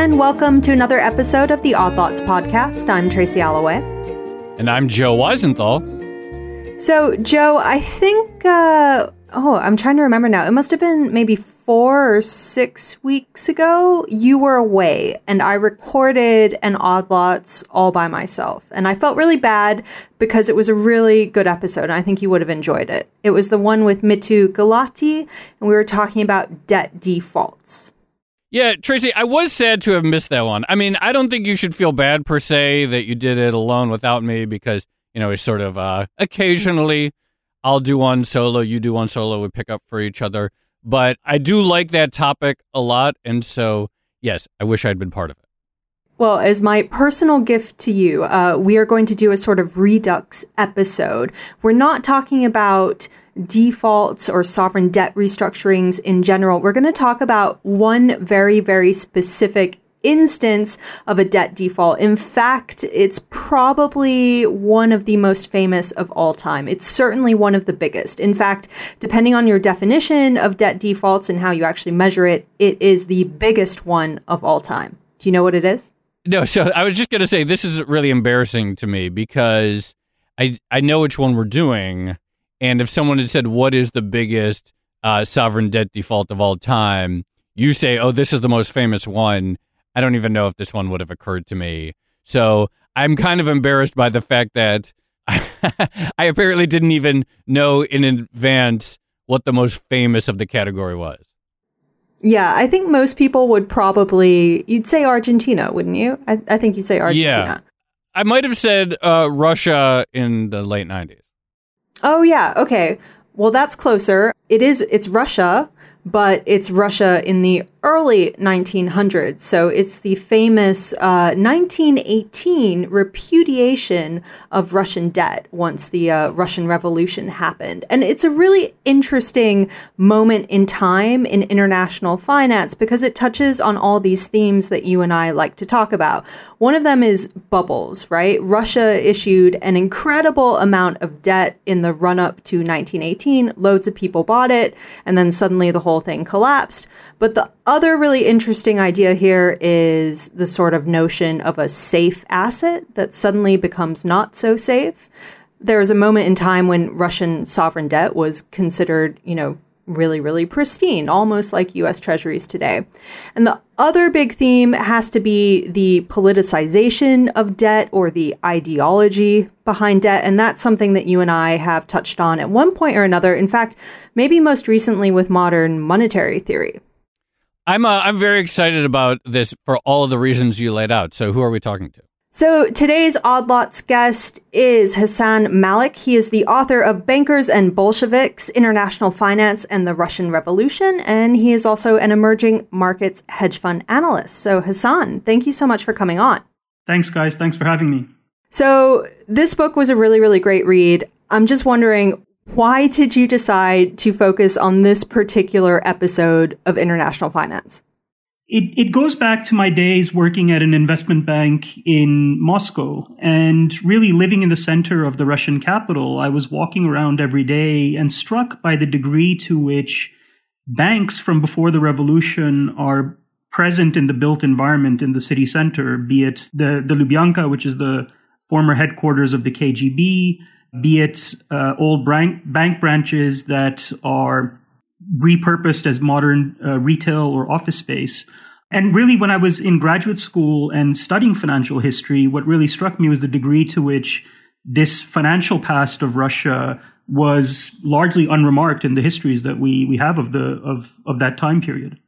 and welcome to another episode of the Odd Lots podcast. I'm Tracy Alloway. And I'm Joe Weisenthal. So, Joe, I think, uh, oh, I'm trying to remember now. It must have been maybe four or six weeks ago. You were away, and I recorded an Odd Lots all by myself. And I felt really bad because it was a really good episode, and I think you would have enjoyed it. It was the one with Mitu Gulati and we were talking about debt defaults. Yeah, Tracy, I was sad to have missed that one. I mean, I don't think you should feel bad per se that you did it alone without me because, you know, it's sort of uh, occasionally I'll do one solo, you do one solo, we pick up for each other. But I do like that topic a lot. And so, yes, I wish I'd been part of it. Well, as my personal gift to you, uh, we are going to do a sort of redux episode. We're not talking about defaults or sovereign debt restructurings in general. We're going to talk about one very, very specific instance of a debt default. In fact, it's probably one of the most famous of all time. It's certainly one of the biggest. In fact, depending on your definition of debt defaults and how you actually measure it, it is the biggest one of all time. Do you know what it is? No, so I was just going to say this is really embarrassing to me because I I know which one we're doing and if someone had said, "What is the biggest uh, sovereign debt default of all time?" you say, "Oh, this is the most famous one." I don't even know if this one would have occurred to me. So I'm kind of embarrassed by the fact that I apparently didn't even know in advance what the most famous of the category was. Yeah, I think most people would probably you'd say Argentina, wouldn't you? I, I think you'd say Argentina. Yeah. I might have said uh, Russia in the late '90s. Oh yeah, okay. Well, that's closer. It is. It's Russia, but it's Russia in the early 1900s. So it's the famous uh, 1918 repudiation of Russian debt once the uh, Russian Revolution happened. And it's a really interesting moment in time in international finance because it touches on all these themes that you and I like to talk about. One of them is bubbles, right? Russia issued an incredible amount of debt in the run up to 1918. Loads of people bought it, and then suddenly the whole thing collapsed. But the other really interesting idea here is the sort of notion of a safe asset that suddenly becomes not so safe. There was a moment in time when Russian sovereign debt was considered, you know, really, really pristine, almost like US treasuries today. And the other big theme has to be the politicization of debt or the ideology behind debt. And that's something that you and I have touched on at one point or another. In fact, maybe most recently with modern monetary theory. I'm uh, I'm very excited about this for all of the reasons you laid out. So who are we talking to? So today's Odd Lots guest is Hassan Malik. He is the author of Bankers and Bolsheviks, International Finance and the Russian Revolution, and he is also an emerging markets hedge fund analyst. So Hassan, thank you so much for coming on. Thanks guys, thanks for having me. So this book was a really really great read. I'm just wondering why did you decide to focus on this particular episode of International Finance? It, it goes back to my days working at an investment bank in Moscow and really living in the center of the Russian capital. I was walking around every day and struck by the degree to which banks from before the revolution are present in the built environment in the city center, be it the, the Lubyanka, which is the former headquarters of the KGB, be it uh, old bank, bank branches that are repurposed as modern uh, retail or office space. And really, when I was in graduate school and studying financial history, what really struck me was the degree to which this financial past of Russia was largely unremarked in the histories that we, we have of the of, of that time period.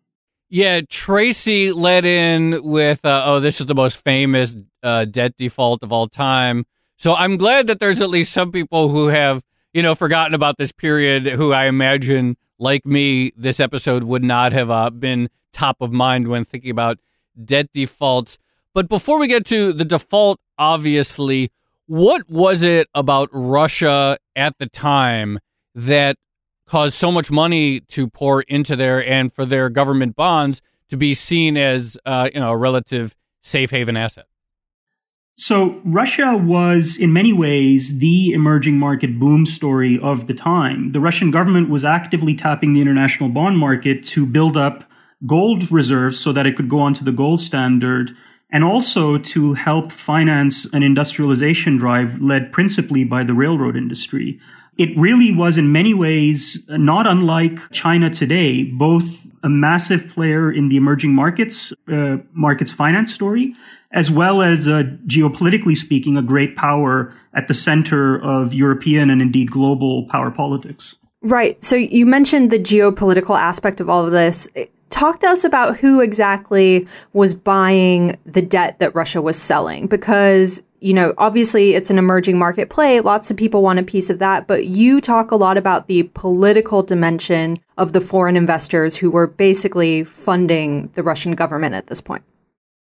Yeah, Tracy led in with, uh, oh, this is the most famous uh, debt default of all time. So I'm glad that there's at least some people who have, you know, forgotten about this period who I imagine, like me, this episode would not have uh, been top of mind when thinking about debt defaults. But before we get to the default, obviously, what was it about Russia at the time that caused so much money to pour into there and for their government bonds to be seen as, uh, you know, a relative safe haven asset? So Russia was in many ways the emerging market boom story of the time. The Russian government was actively tapping the international bond market to build up gold reserves so that it could go onto the gold standard and also to help finance an industrialization drive led principally by the railroad industry. It really was in many ways not unlike China today, both a massive player in the emerging markets, uh, markets finance story, as well as uh, geopolitically speaking, a great power at the center of European and indeed global power politics. Right. So you mentioned the geopolitical aspect of all of this. Talk to us about who exactly was buying the debt that Russia was selling because you know, obviously it's an emerging market play. Lots of people want a piece of that, but you talk a lot about the political dimension of the foreign investors who were basically funding the Russian government at this point.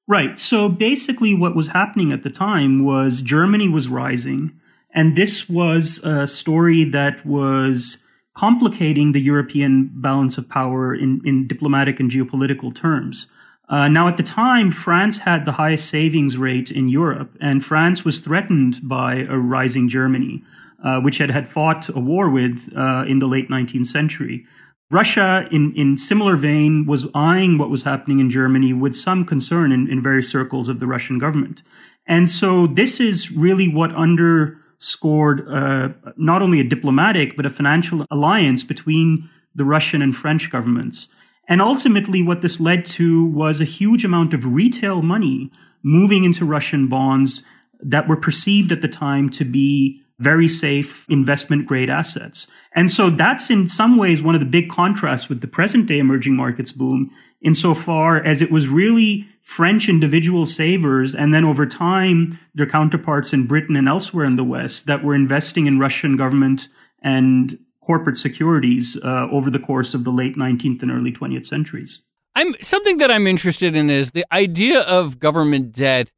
Right. So basically what was happening at the time was Germany was rising and this was a story that was complicating the European balance of power in, in diplomatic and geopolitical terms. Uh, now, at the time, France had the highest savings rate in Europe, and France was threatened by a rising Germany, uh, which had had fought a war with uh, in the late 19th century. Russia, in, in similar vein, was eyeing what was happening in Germany with some concern in, in various circles of the Russian government. And so this is really what underscored uh, not only a diplomatic, but a financial alliance between the Russian and French governments. And ultimately, what this led to was a huge amount of retail money moving into Russian bonds that were perceived at the time to be very safe investment grade assets. And so that's in some ways one of the big contrasts with the present day emerging markets boom insofar as it was really French individual savers and then over time their counterparts in Britain and elsewhere in the West that were investing in Russian government and corporate securities uh, over the course of the late 19th and early 20th centuries. I'm something that I'm interested in is the idea of government debt,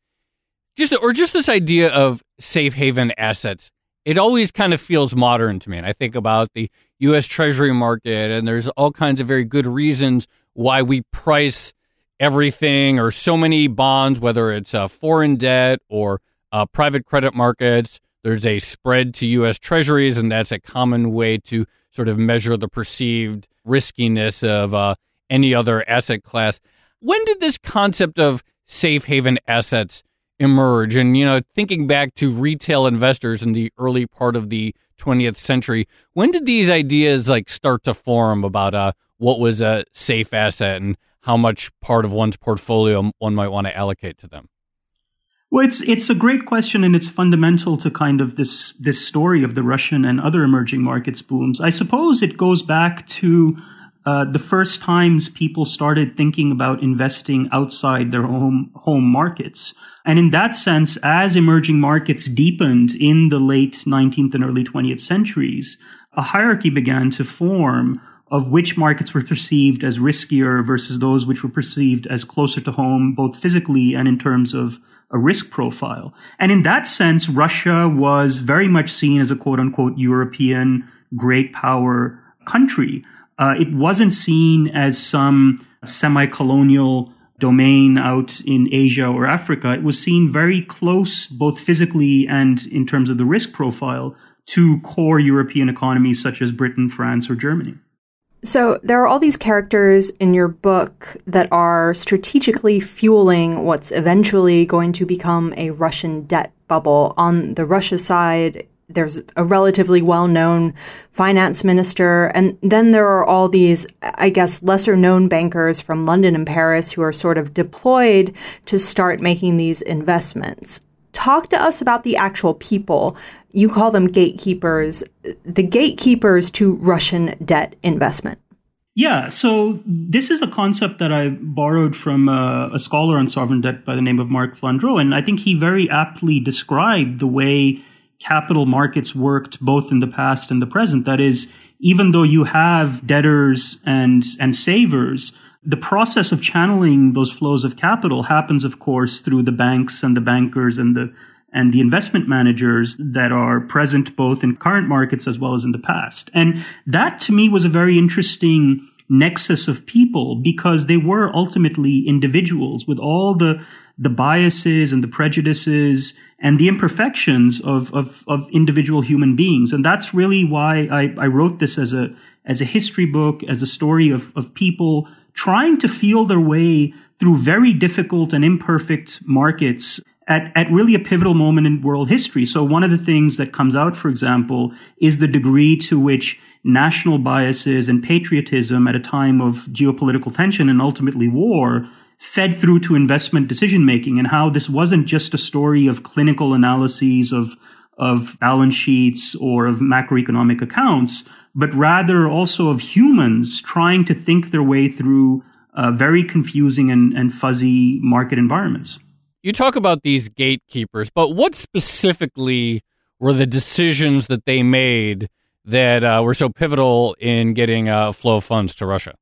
just or just this idea of safe haven assets. It always kind of feels modern to me, and I think about the U.S. Treasury market, and there's all kinds of very good reasons why we price everything or so many bonds, whether it's uh, foreign debt or uh, private credit markets there's a spread to U.S. Treasuries, and that's a common way to sort of measure the perceived riskiness of uh, any other asset class. When did this concept of safe haven assets emerge? And, you know, thinking back to retail investors in the early part of the 20th century, when did these ideas like start to form about uh, what was a safe asset and how much part of one's portfolio one might want to allocate to them? Well, it's it's a great question, and it's fundamental to kind of this this story of the Russian and other emerging markets booms. I suppose it goes back to uh, the first times people started thinking about investing outside their home home markets, and in that sense, as emerging markets deepened in the late 19th and early 20th centuries, a hierarchy began to form of which markets were perceived as riskier versus those which were perceived as closer to home, both physically and in terms of a risk profile. And in that sense, Russia was very much seen as a quote unquote European great power country. Uh, it wasn't seen as some semi-colonial domain out in Asia or Africa. It was seen very close, both physically and in terms of the risk profile, to core European economies such as Britain, France, or Germany. So there are all these characters in your book that are strategically fueling what's eventually going to become a Russian debt bubble. On the Russia side, there's a relatively well-known finance minister and then there are all these i guess lesser known bankers from london and paris who are sort of deployed to start making these investments talk to us about the actual people you call them gatekeepers, the gatekeepers to Russian debt investment. Yeah, so this is a concept that I borrowed from uh, a scholar on sovereign debt by the name of Marc Flandreau, and I think he very aptly described the way capital markets worked both in the past and the present. That is, even though you have debtors and and savers, the process of channeling those flows of capital happens, of course, through the banks and the bankers and the and the investment managers that are present both in current markets as well as in the past. And that to me was a very interesting nexus of people because they were ultimately individuals with all the the biases and the prejudices and the imperfections of, of, of individual human beings. And that's really why I, I wrote this as a, as a history book, as a story of, of people trying to feel their way through very difficult and imperfect markets at, at really a pivotal moment in world history. So one of the things that comes out, for example, is the degree to which national biases and patriotism at a time of geopolitical tension and ultimately war fed through to investment decision making and how this wasn't just a story of clinical analyses of of balance sheets or of macroeconomic accounts, but rather also of humans trying to think their way through uh, very confusing and, and fuzzy market environments. You talk about these gatekeepers, but what specifically were the decisions that they made that uh, were so pivotal in getting a uh, flow of funds to Russia?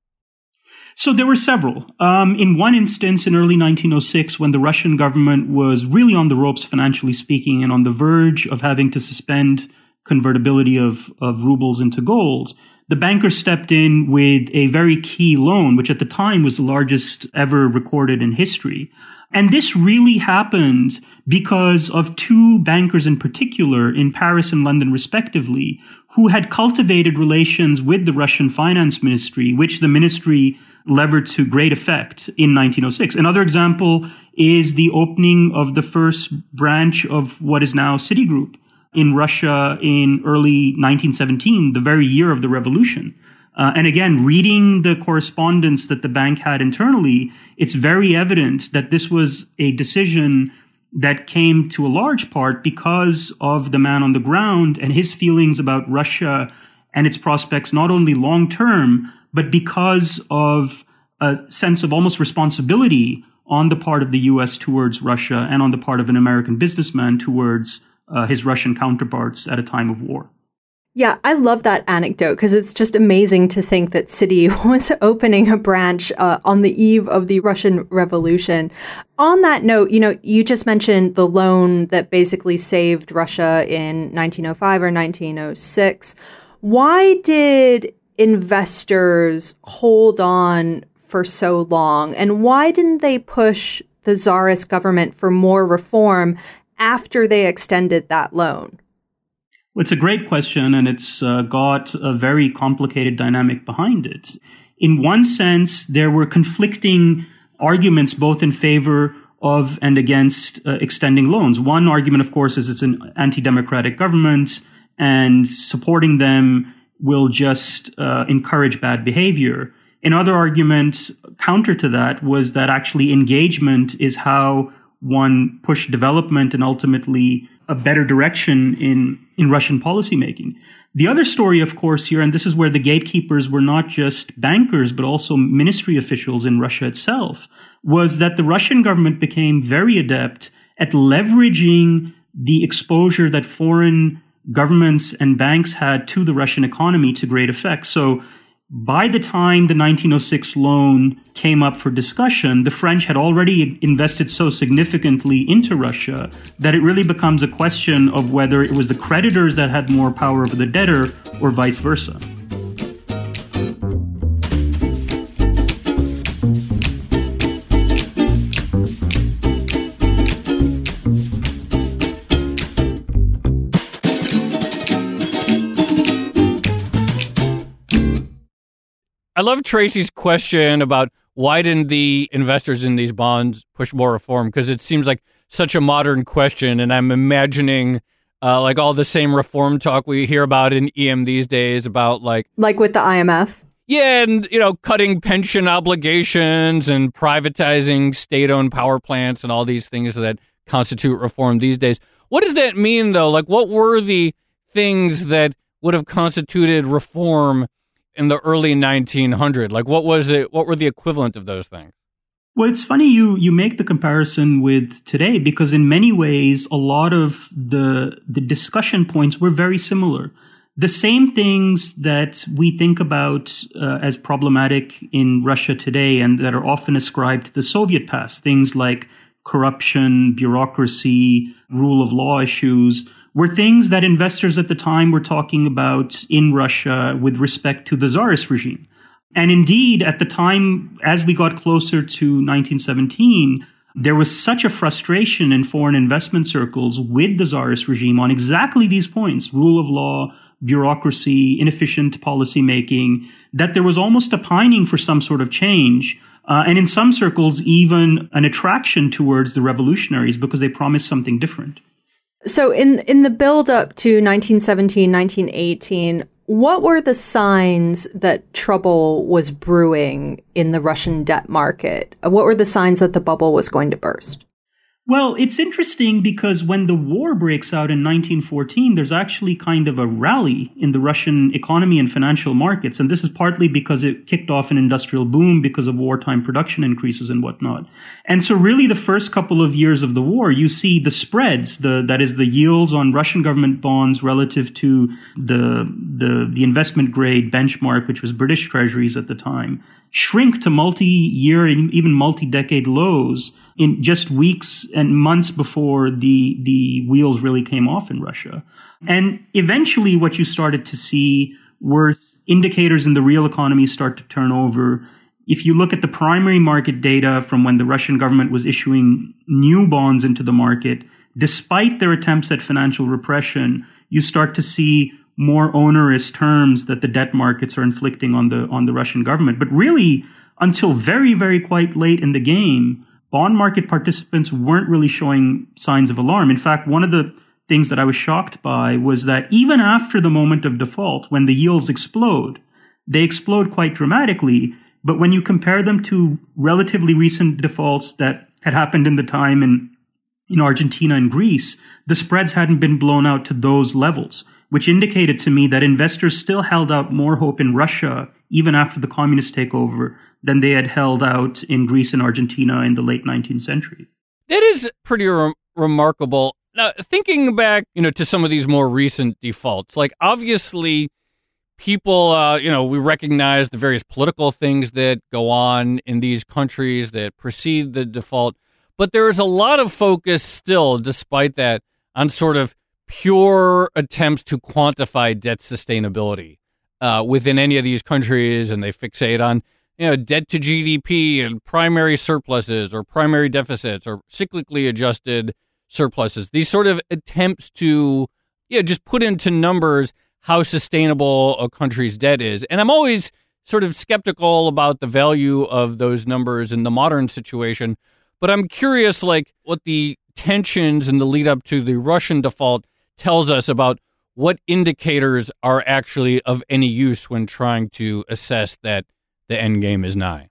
So there were several. Um, in one instance, in early 1906, when the Russian government was really on the ropes, financially speaking, and on the verge of having to suspend convertibility of, of rubles into gold, the banker stepped in with a very key loan, which at the time was the largest ever recorded in history. And this really happened because of two bankers in particular in Paris and London, respectively, who had cultivated relations with the Russian finance ministry, which the ministry levered to great effect in 1906. Another example is the opening of the first branch of what is now Citigroup in Russia in early 1917, the very year of the revolution. Uh, and again, reading the correspondence that the bank had internally, it's very evident that this was a decision that came to a large part because of the man on the ground and his feelings about Russia and its prospects, not only long term, but because of a sense of almost responsibility on the part of the US towards Russia and on the part of an American businessman towards uh, his Russian counterparts at a time of war. Yeah, I love that anecdote because it's just amazing to think that Citi was opening a branch uh, on the eve of the Russian Revolution. On that note, you know, you just mentioned the loan that basically saved Russia in 1905 or 1906. Why did investors hold on for so long? And why didn't they push the Tsarist government for more reform after they extended that loan? It's a great question, and it's uh, got a very complicated dynamic behind it. In one sense, there were conflicting arguments both in favor of and against uh, extending loans. One argument, of course, is it's an anti-democratic government, and supporting them will just uh, encourage bad behavior. Another argument counter to that was that actually engagement is how one pushed development and ultimately a better direction in, in Russian policymaking. The other story, of course, here, and this is where the gatekeepers were not just bankers, but also ministry officials in Russia itself, was that the Russian government became very adept at leveraging the exposure that foreign governments and banks had to the Russian economy to great effect. So by the time the 1906 loan came up for discussion, the French had already invested so significantly into Russia that it really becomes a question of whether it was the creditors that had more power over the debtor or vice versa. I love Tracy's question about why didn't the investors in these bonds push more reform? Because it seems like such a modern question, and I'm imagining uh, like all the same reform talk we hear about in EM these days about like like with the IMF. Yeah, and you know, cutting pension obligations and privatizing state-owned power plants and all these things that constitute reform these days. What does that mean, though? Like, what were the things that would have constituted reform in the early 1900? Like, what was it? What were the equivalent of those things? Well, it's funny you you make the comparison with today because in many ways a lot of the the discussion points were very similar. The same things that we think about uh, as problematic in Russia today and that are often ascribed to the Soviet past, things like corruption, bureaucracy, rule of law issues, were things that investors at the time were talking about in Russia with respect to the Tsarist regime. And indeed, at the time, as we got closer to 1917, there was such a frustration in foreign investment circles with the Tsarist regime on exactly these points rule of law, bureaucracy, inefficient policymaking, that there was almost a pining for some sort of change. Uh, and in some circles, even an attraction towards the revolutionaries because they promised something different. So in in the build up to 1917, 1918, what were the signs that trouble was brewing in the Russian debt market? What were the signs that the bubble was going to burst? Well, it's interesting because when the war breaks out in 1914, there's actually kind of a rally in the Russian economy and financial markets. And this is partly because it kicked off an industrial boom because of wartime production increases and whatnot. And so really the first couple of years of the war, you see the spreads, the, that is the yields on Russian government bonds relative to the, the, the investment grade benchmark, which was British treasuries at the time, shrink to multi-year and even multi-decade lows in just weeks and months before the the wheels really came off in Russia. And eventually what you started to see were indicators in the real economy start to turn over. If you look at the primary market data from when the Russian government was issuing new bonds into the market, despite their attempts at financial repression, you start to see more onerous terms that the debt markets are inflicting on the on the Russian government. But really, until very, very quite late in the game, bond market participants weren't really showing signs of alarm. In fact, one of the things that I was shocked by was that even after the moment of default, when the yields explode, they explode quite dramatically. But when you compare them to relatively recent defaults that had happened in the time in in Argentina and Greece, the spreads hadn't been blown out to those levels, which indicated to me that investors still held out more hope in Russia even after the communist takeover than they had held out in Greece and Argentina in the late 19th century. That is pretty re- remarkable. Now, thinking back, you know, to some of these more recent defaults, like obviously people, uh, you know, we recognize the various political things that go on in these countries that precede the default but there is a lot of focus still, despite that, on sort of pure attempts to quantify debt sustainability uh, within any of these countries, and they fixate on you know debt to GDP and primary surpluses or primary deficits or cyclically adjusted surpluses. These sort of attempts to yeah just put into numbers how sustainable a country's debt is, and I'm always sort of skeptical about the value of those numbers in the modern situation but I'm curious, like, what the tensions in the lead up to the Russian default tells us about what indicators are actually of any use when trying to assess that the end game is nigh.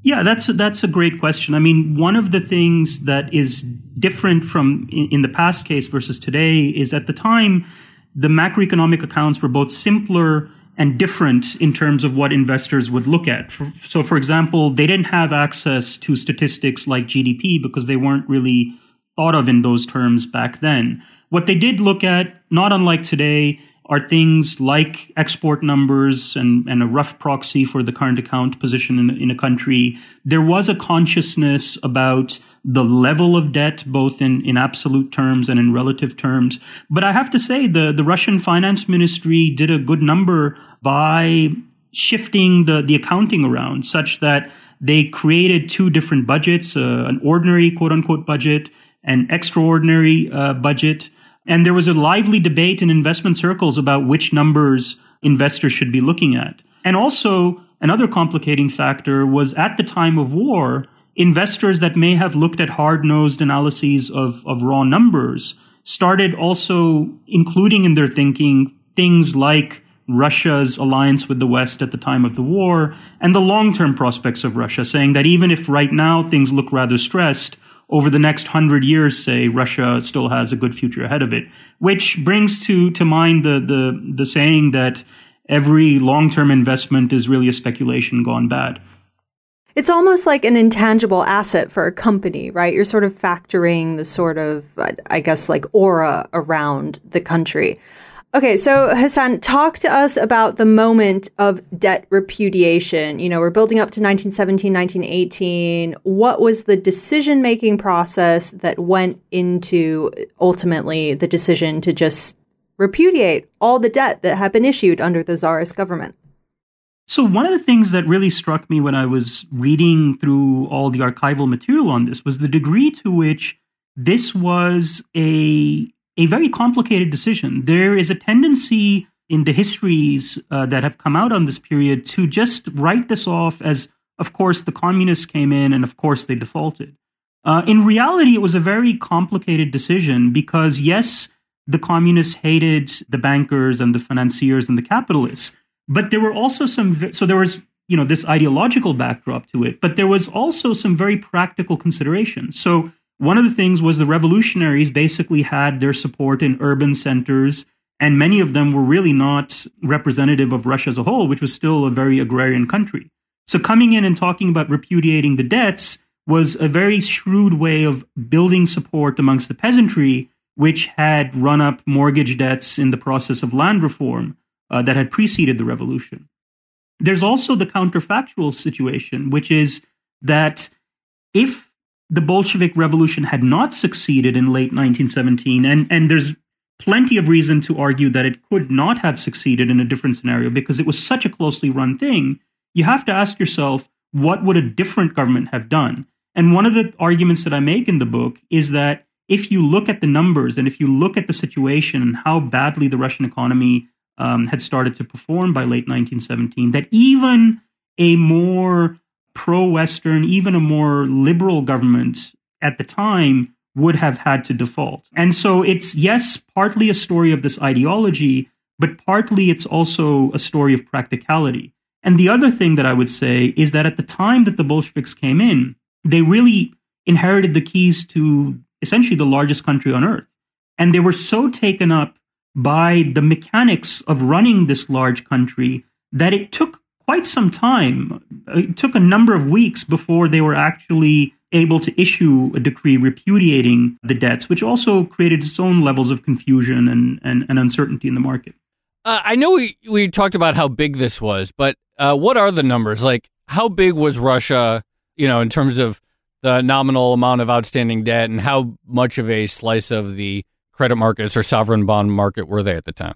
Yeah, that's a, that's a great question. I mean, one of the things that is different from in, in the past case versus today is at the time the macroeconomic accounts were both simpler and different in terms of what investors would look at. So, for example, they didn't have access to statistics like GDP because they weren't really thought of in those terms back then. What they did look at, not unlike today, are things like export numbers and, and a rough proxy for the current account position in, in a country. There was a consciousness about the level of debt, both in, in absolute terms and in relative terms. But I have to say, the, the Russian finance ministry did a good number by shifting the, the accounting around such that they created two different budgets, uh, an ordinary quote unquote budget, an extraordinary uh, budget and there was a lively debate in investment circles about which numbers investors should be looking at. And also, another complicating factor was at the time of war, investors that may have looked at hard nosed analyses of, of raw numbers started also including in their thinking things like Russia's alliance with the West at the time of the war and the long term prospects of Russia, saying that even if right now things look rather stressed, over the next hundred years, say, Russia still has a good future ahead of it, which brings to, to mind the, the, the saying that every long-term investment is really a speculation gone bad. It's almost like an intangible asset for a company, right? You're sort of factoring the sort of, I guess, like aura around the country. Okay, so Hassan, talk to us about the moment of debt repudiation. You know, we're building up to 1917, 1918. What was the decision making process that went into ultimately the decision to just repudiate all the debt that had been issued under the Tsarist government? So, one of the things that really struck me when I was reading through all the archival material on this was the degree to which this was a a very complicated decision. There is a tendency in the histories uh, that have come out on this period to just write this off as, of course, the communists came in and of course they defaulted. Uh, in reality, it was a very complicated decision because, yes, the communists hated the bankers and the financiers and the capitalists, but there were also some, so there was, you know, this ideological backdrop to it, but there was also some very practical considerations. So one of the things was the revolutionaries basically had their support in urban centers and many of them were really not representative of Russia as a whole, which was still a very agrarian country. So coming in and talking about repudiating the debts was a very shrewd way of building support amongst the peasantry, which had run up mortgage debts in the process of land reform uh, that had preceded the revolution. There's also the counterfactual situation, which is that if the Bolshevik Revolution had not succeeded in late 1917, and, and there's plenty of reason to argue that it could not have succeeded in a different scenario because it was such a closely run thing. You have to ask yourself, what would a different government have done? And one of the arguments that I make in the book is that if you look at the numbers and if you look at the situation and how badly the Russian economy um, had started to perform by late 1917, that even a more pro Western, even a more liberal government at the time would have had to default. And so it's, yes, partly a story of this ideology, but partly it's also a story of practicality. And the other thing that I would say is that at the time that the Bolsheviks came in, they really inherited the keys to essentially the largest country on earth. And they were so taken up by the mechanics of running this large country that it took quite some time. It took a number of weeks before they were actually able to issue a decree repudiating the debts, which also created its own levels of confusion and, and, and uncertainty in the market. Uh, I know we, we talked about how big this was, but uh, what are the numbers? Like, how big was Russia, you know, in terms of the nominal amount of outstanding debt, and how much of a slice of the credit markets or sovereign bond market were they at the time?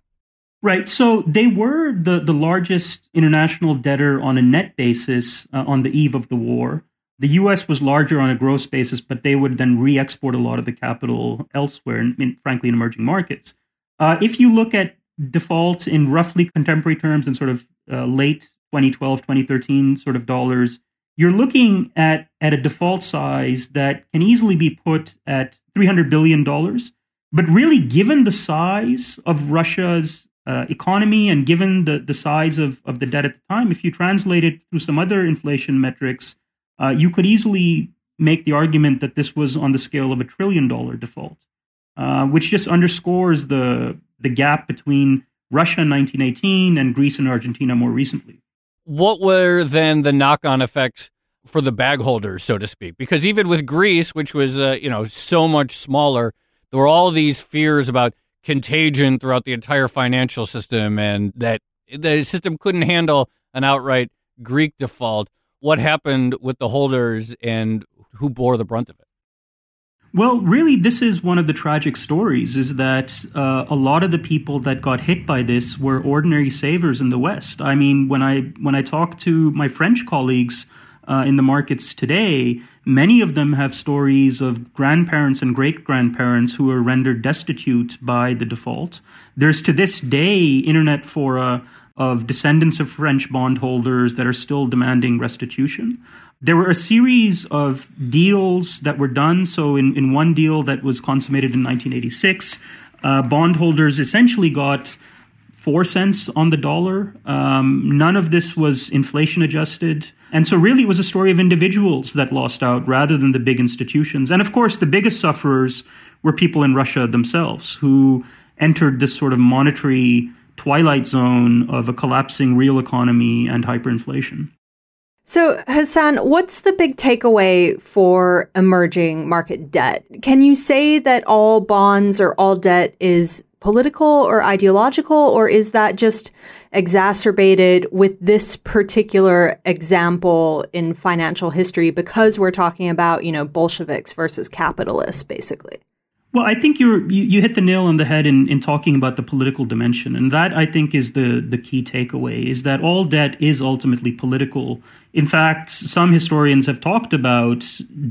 Right. So they were the, the largest international debtor on a net basis uh, on the eve of the war. The US was larger on a gross basis, but they would then re export a lot of the capital elsewhere, in, in, frankly, in emerging markets. Uh, if you look at default in roughly contemporary terms in sort of uh, late 2012, 2013 sort of dollars, you're looking at, at a default size that can easily be put at $300 billion. But really, given the size of Russia's uh, economy and given the, the size of, of the debt at the time, if you translate it through some other inflation metrics, uh, you could easily make the argument that this was on the scale of a trillion dollar default, uh, which just underscores the the gap between Russia in 1918 and Greece and Argentina more recently. What were then the knock on effects for the bag holders, so to speak? Because even with Greece, which was uh, you know so much smaller, there were all these fears about contagion throughout the entire financial system, and that the system couldn't handle an outright Greek default what happened with the holders and who bore the brunt of it? Well, really, this is one of the tragic stories is that uh, a lot of the people that got hit by this were ordinary savers in the West. I mean, when I when I talk to my French colleagues uh, in the markets today, many of them have stories of grandparents and great grandparents who were rendered destitute by the default. There's to this day internet fora of descendants of French bondholders that are still demanding restitution. There were a series of deals that were done. So, in, in one deal that was consummated in 1986, uh, bondholders essentially got four cents on the dollar. Um, none of this was inflation adjusted. And so, really, it was a story of individuals that lost out rather than the big institutions. And of course, the biggest sufferers were people in Russia themselves who entered this sort of monetary twilight zone of a collapsing real economy and hyperinflation. So, Hassan, what's the big takeaway for emerging market debt? Can you say that all bonds or all debt is political or ideological, or is that just exacerbated with this particular example in financial history because we're talking about, you know, Bolsheviks versus capitalists, basically? Well, I think you you hit the nail on the head in, in talking about the political dimension, and that I think is the the key takeaway: is that all debt is ultimately political In fact, some historians have talked about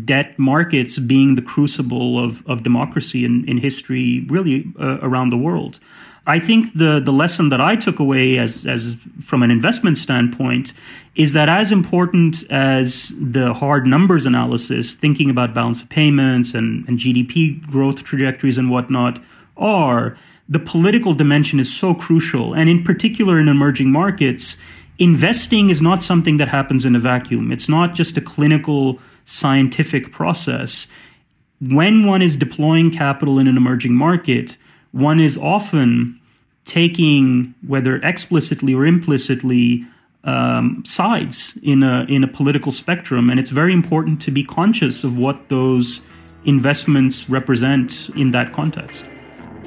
debt markets being the crucible of, of democracy in, in history, really uh, around the world. I think the, the lesson that I took away as, as from an investment standpoint is that as important as the hard numbers analysis, thinking about balance of payments and, and GDP growth trajectories and whatnot are, the political dimension is so crucial. And in particular in emerging markets, investing is not something that happens in a vacuum. It's not just a clinical scientific process. When one is deploying capital in an emerging market, one is often taking, whether explicitly or implicitly, um, sides in a in a political spectrum, and it's very important to be conscious of what those investments represent in that context.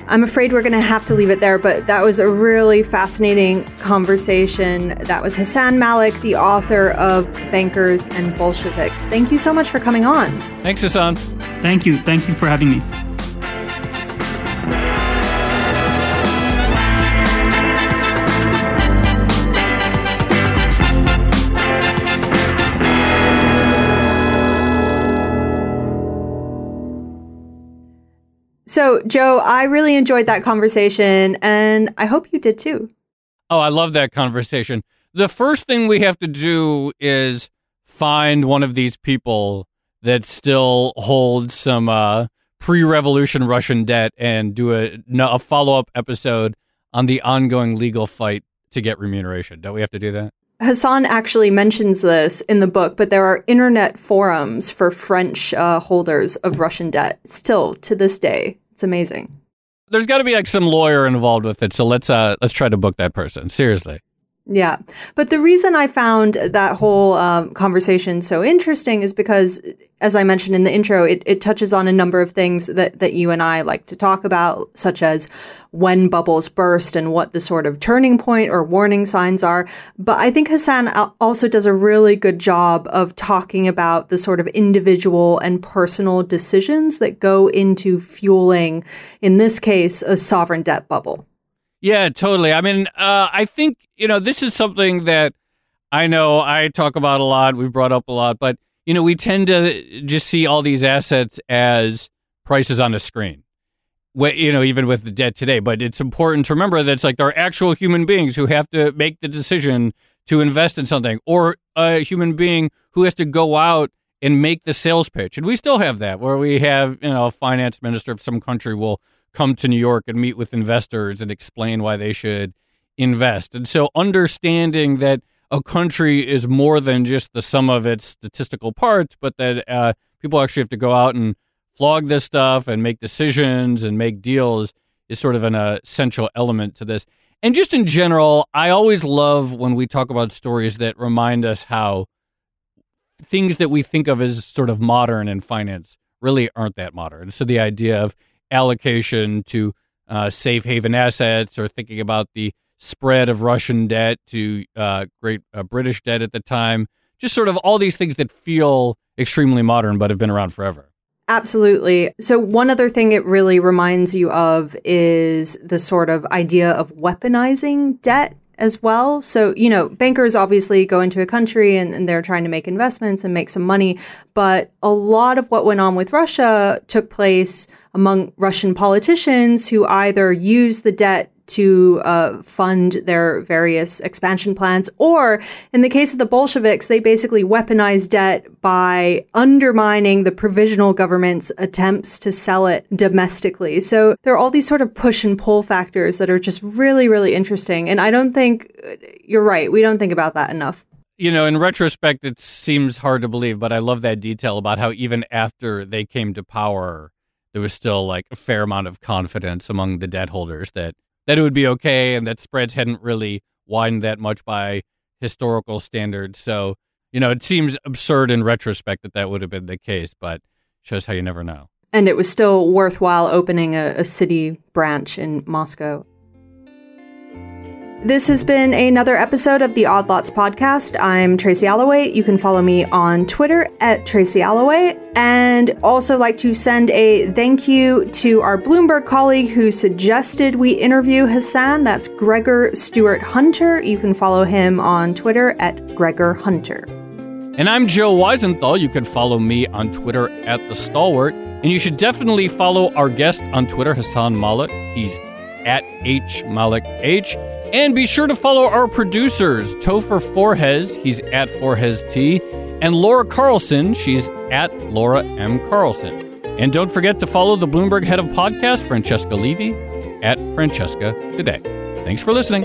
I'm afraid we're going to have to leave it there, but that was a really fascinating conversation. That was Hassan Malik, the author of Bankers and Bolsheviks. Thank you so much for coming on. Thanks, Hassan. Thank you. Thank you for having me. So, Joe, I really enjoyed that conversation, and I hope you did too. Oh, I love that conversation. The first thing we have to do is find one of these people that still holds some uh, pre-revolution Russian debt and do a, a follow-up episode on the ongoing legal fight to get remuneration. Don't we have to do that? Hassan actually mentions this in the book, but there are internet forums for French uh, holders of Russian debt still to this day. It's amazing. There's got to be like some lawyer involved with it, so let's uh let's try to book that person. Seriously. Yeah. But the reason I found that whole um, conversation so interesting is because, as I mentioned in the intro, it, it touches on a number of things that, that you and I like to talk about, such as when bubbles burst and what the sort of turning point or warning signs are. But I think Hassan also does a really good job of talking about the sort of individual and personal decisions that go into fueling, in this case, a sovereign debt bubble. Yeah, totally. I mean, uh, I think, you know, this is something that I know I talk about a lot, we've brought up a lot, but, you know, we tend to just see all these assets as prices on a screen. You know, even with the debt today, but it's important to remember that it's like there are actual human beings who have to make the decision to invest in something, or a human being who has to go out and make the sales pitch. And we still have that, where we have, you know, a finance minister of some country will come to New York and meet with investors and explain why they should invest. And so understanding that a country is more than just the sum of its statistical parts, but that uh, people actually have to go out and flog this stuff and make decisions and make deals is sort of an essential element to this. And just in general, I always love when we talk about stories that remind us how things that we think of as sort of modern in finance really aren't that modern. So the idea of allocation to uh, safe haven assets or thinking about the spread of Russian debt to uh, great uh, British debt at the time. Just sort of all these things that feel extremely modern but have been around forever. Absolutely. So, one other thing it really reminds you of is the sort of idea of weaponizing debt as well. So, you know, bankers obviously go into a country and, and, they're trying to make investments and make some money. But a lot of what went on with Russia took place among Russian politicians who either use the debt to uh, fund their various expansion plans, or in the case of the Bolsheviks, they basically weaponized debt by undermining the provisional government's attempts to sell it domestically. So there are all these sort of push and pull factors that are just really, really interesting. And I don't think you're right. We don't think about that enough. You know, in retrospect, it seems hard to believe, but I love that detail about how even after they came to power, there was still like a fair amount of confidence among the debt holders that that it would be okay and that spreads hadn't really widened that much by historical standards. So, you know, it seems absurd in retrospect that that would have been the case, but shows how you never know. And it was still worthwhile opening a, a Citi branch in Moscow. This has been another episode of the Odd Lots podcast. I'm Tracy Alloway. You can follow me on Twitter at Tracy Alloway. And also like to send a thank you to our Bloomberg colleague who suggested we interview Hassan. That's Gregor Stuart Hunter. You can follow him on Twitter at Gregor Hunter. And I'm Joe Weisenthal. You can follow me on Twitter at The Stalwart. And you should definitely follow our guest on Twitter, Hassan Malik. He's at H Malik H. And be sure to follow our producers, Topher Forhecz, he's at Forhes T, and Laura Carlson, she's at Laura M. Carlson. And don't forget to follow the Bloomberg head of podcast, Francesca Levy, at Francesca Today. Thanks for listening.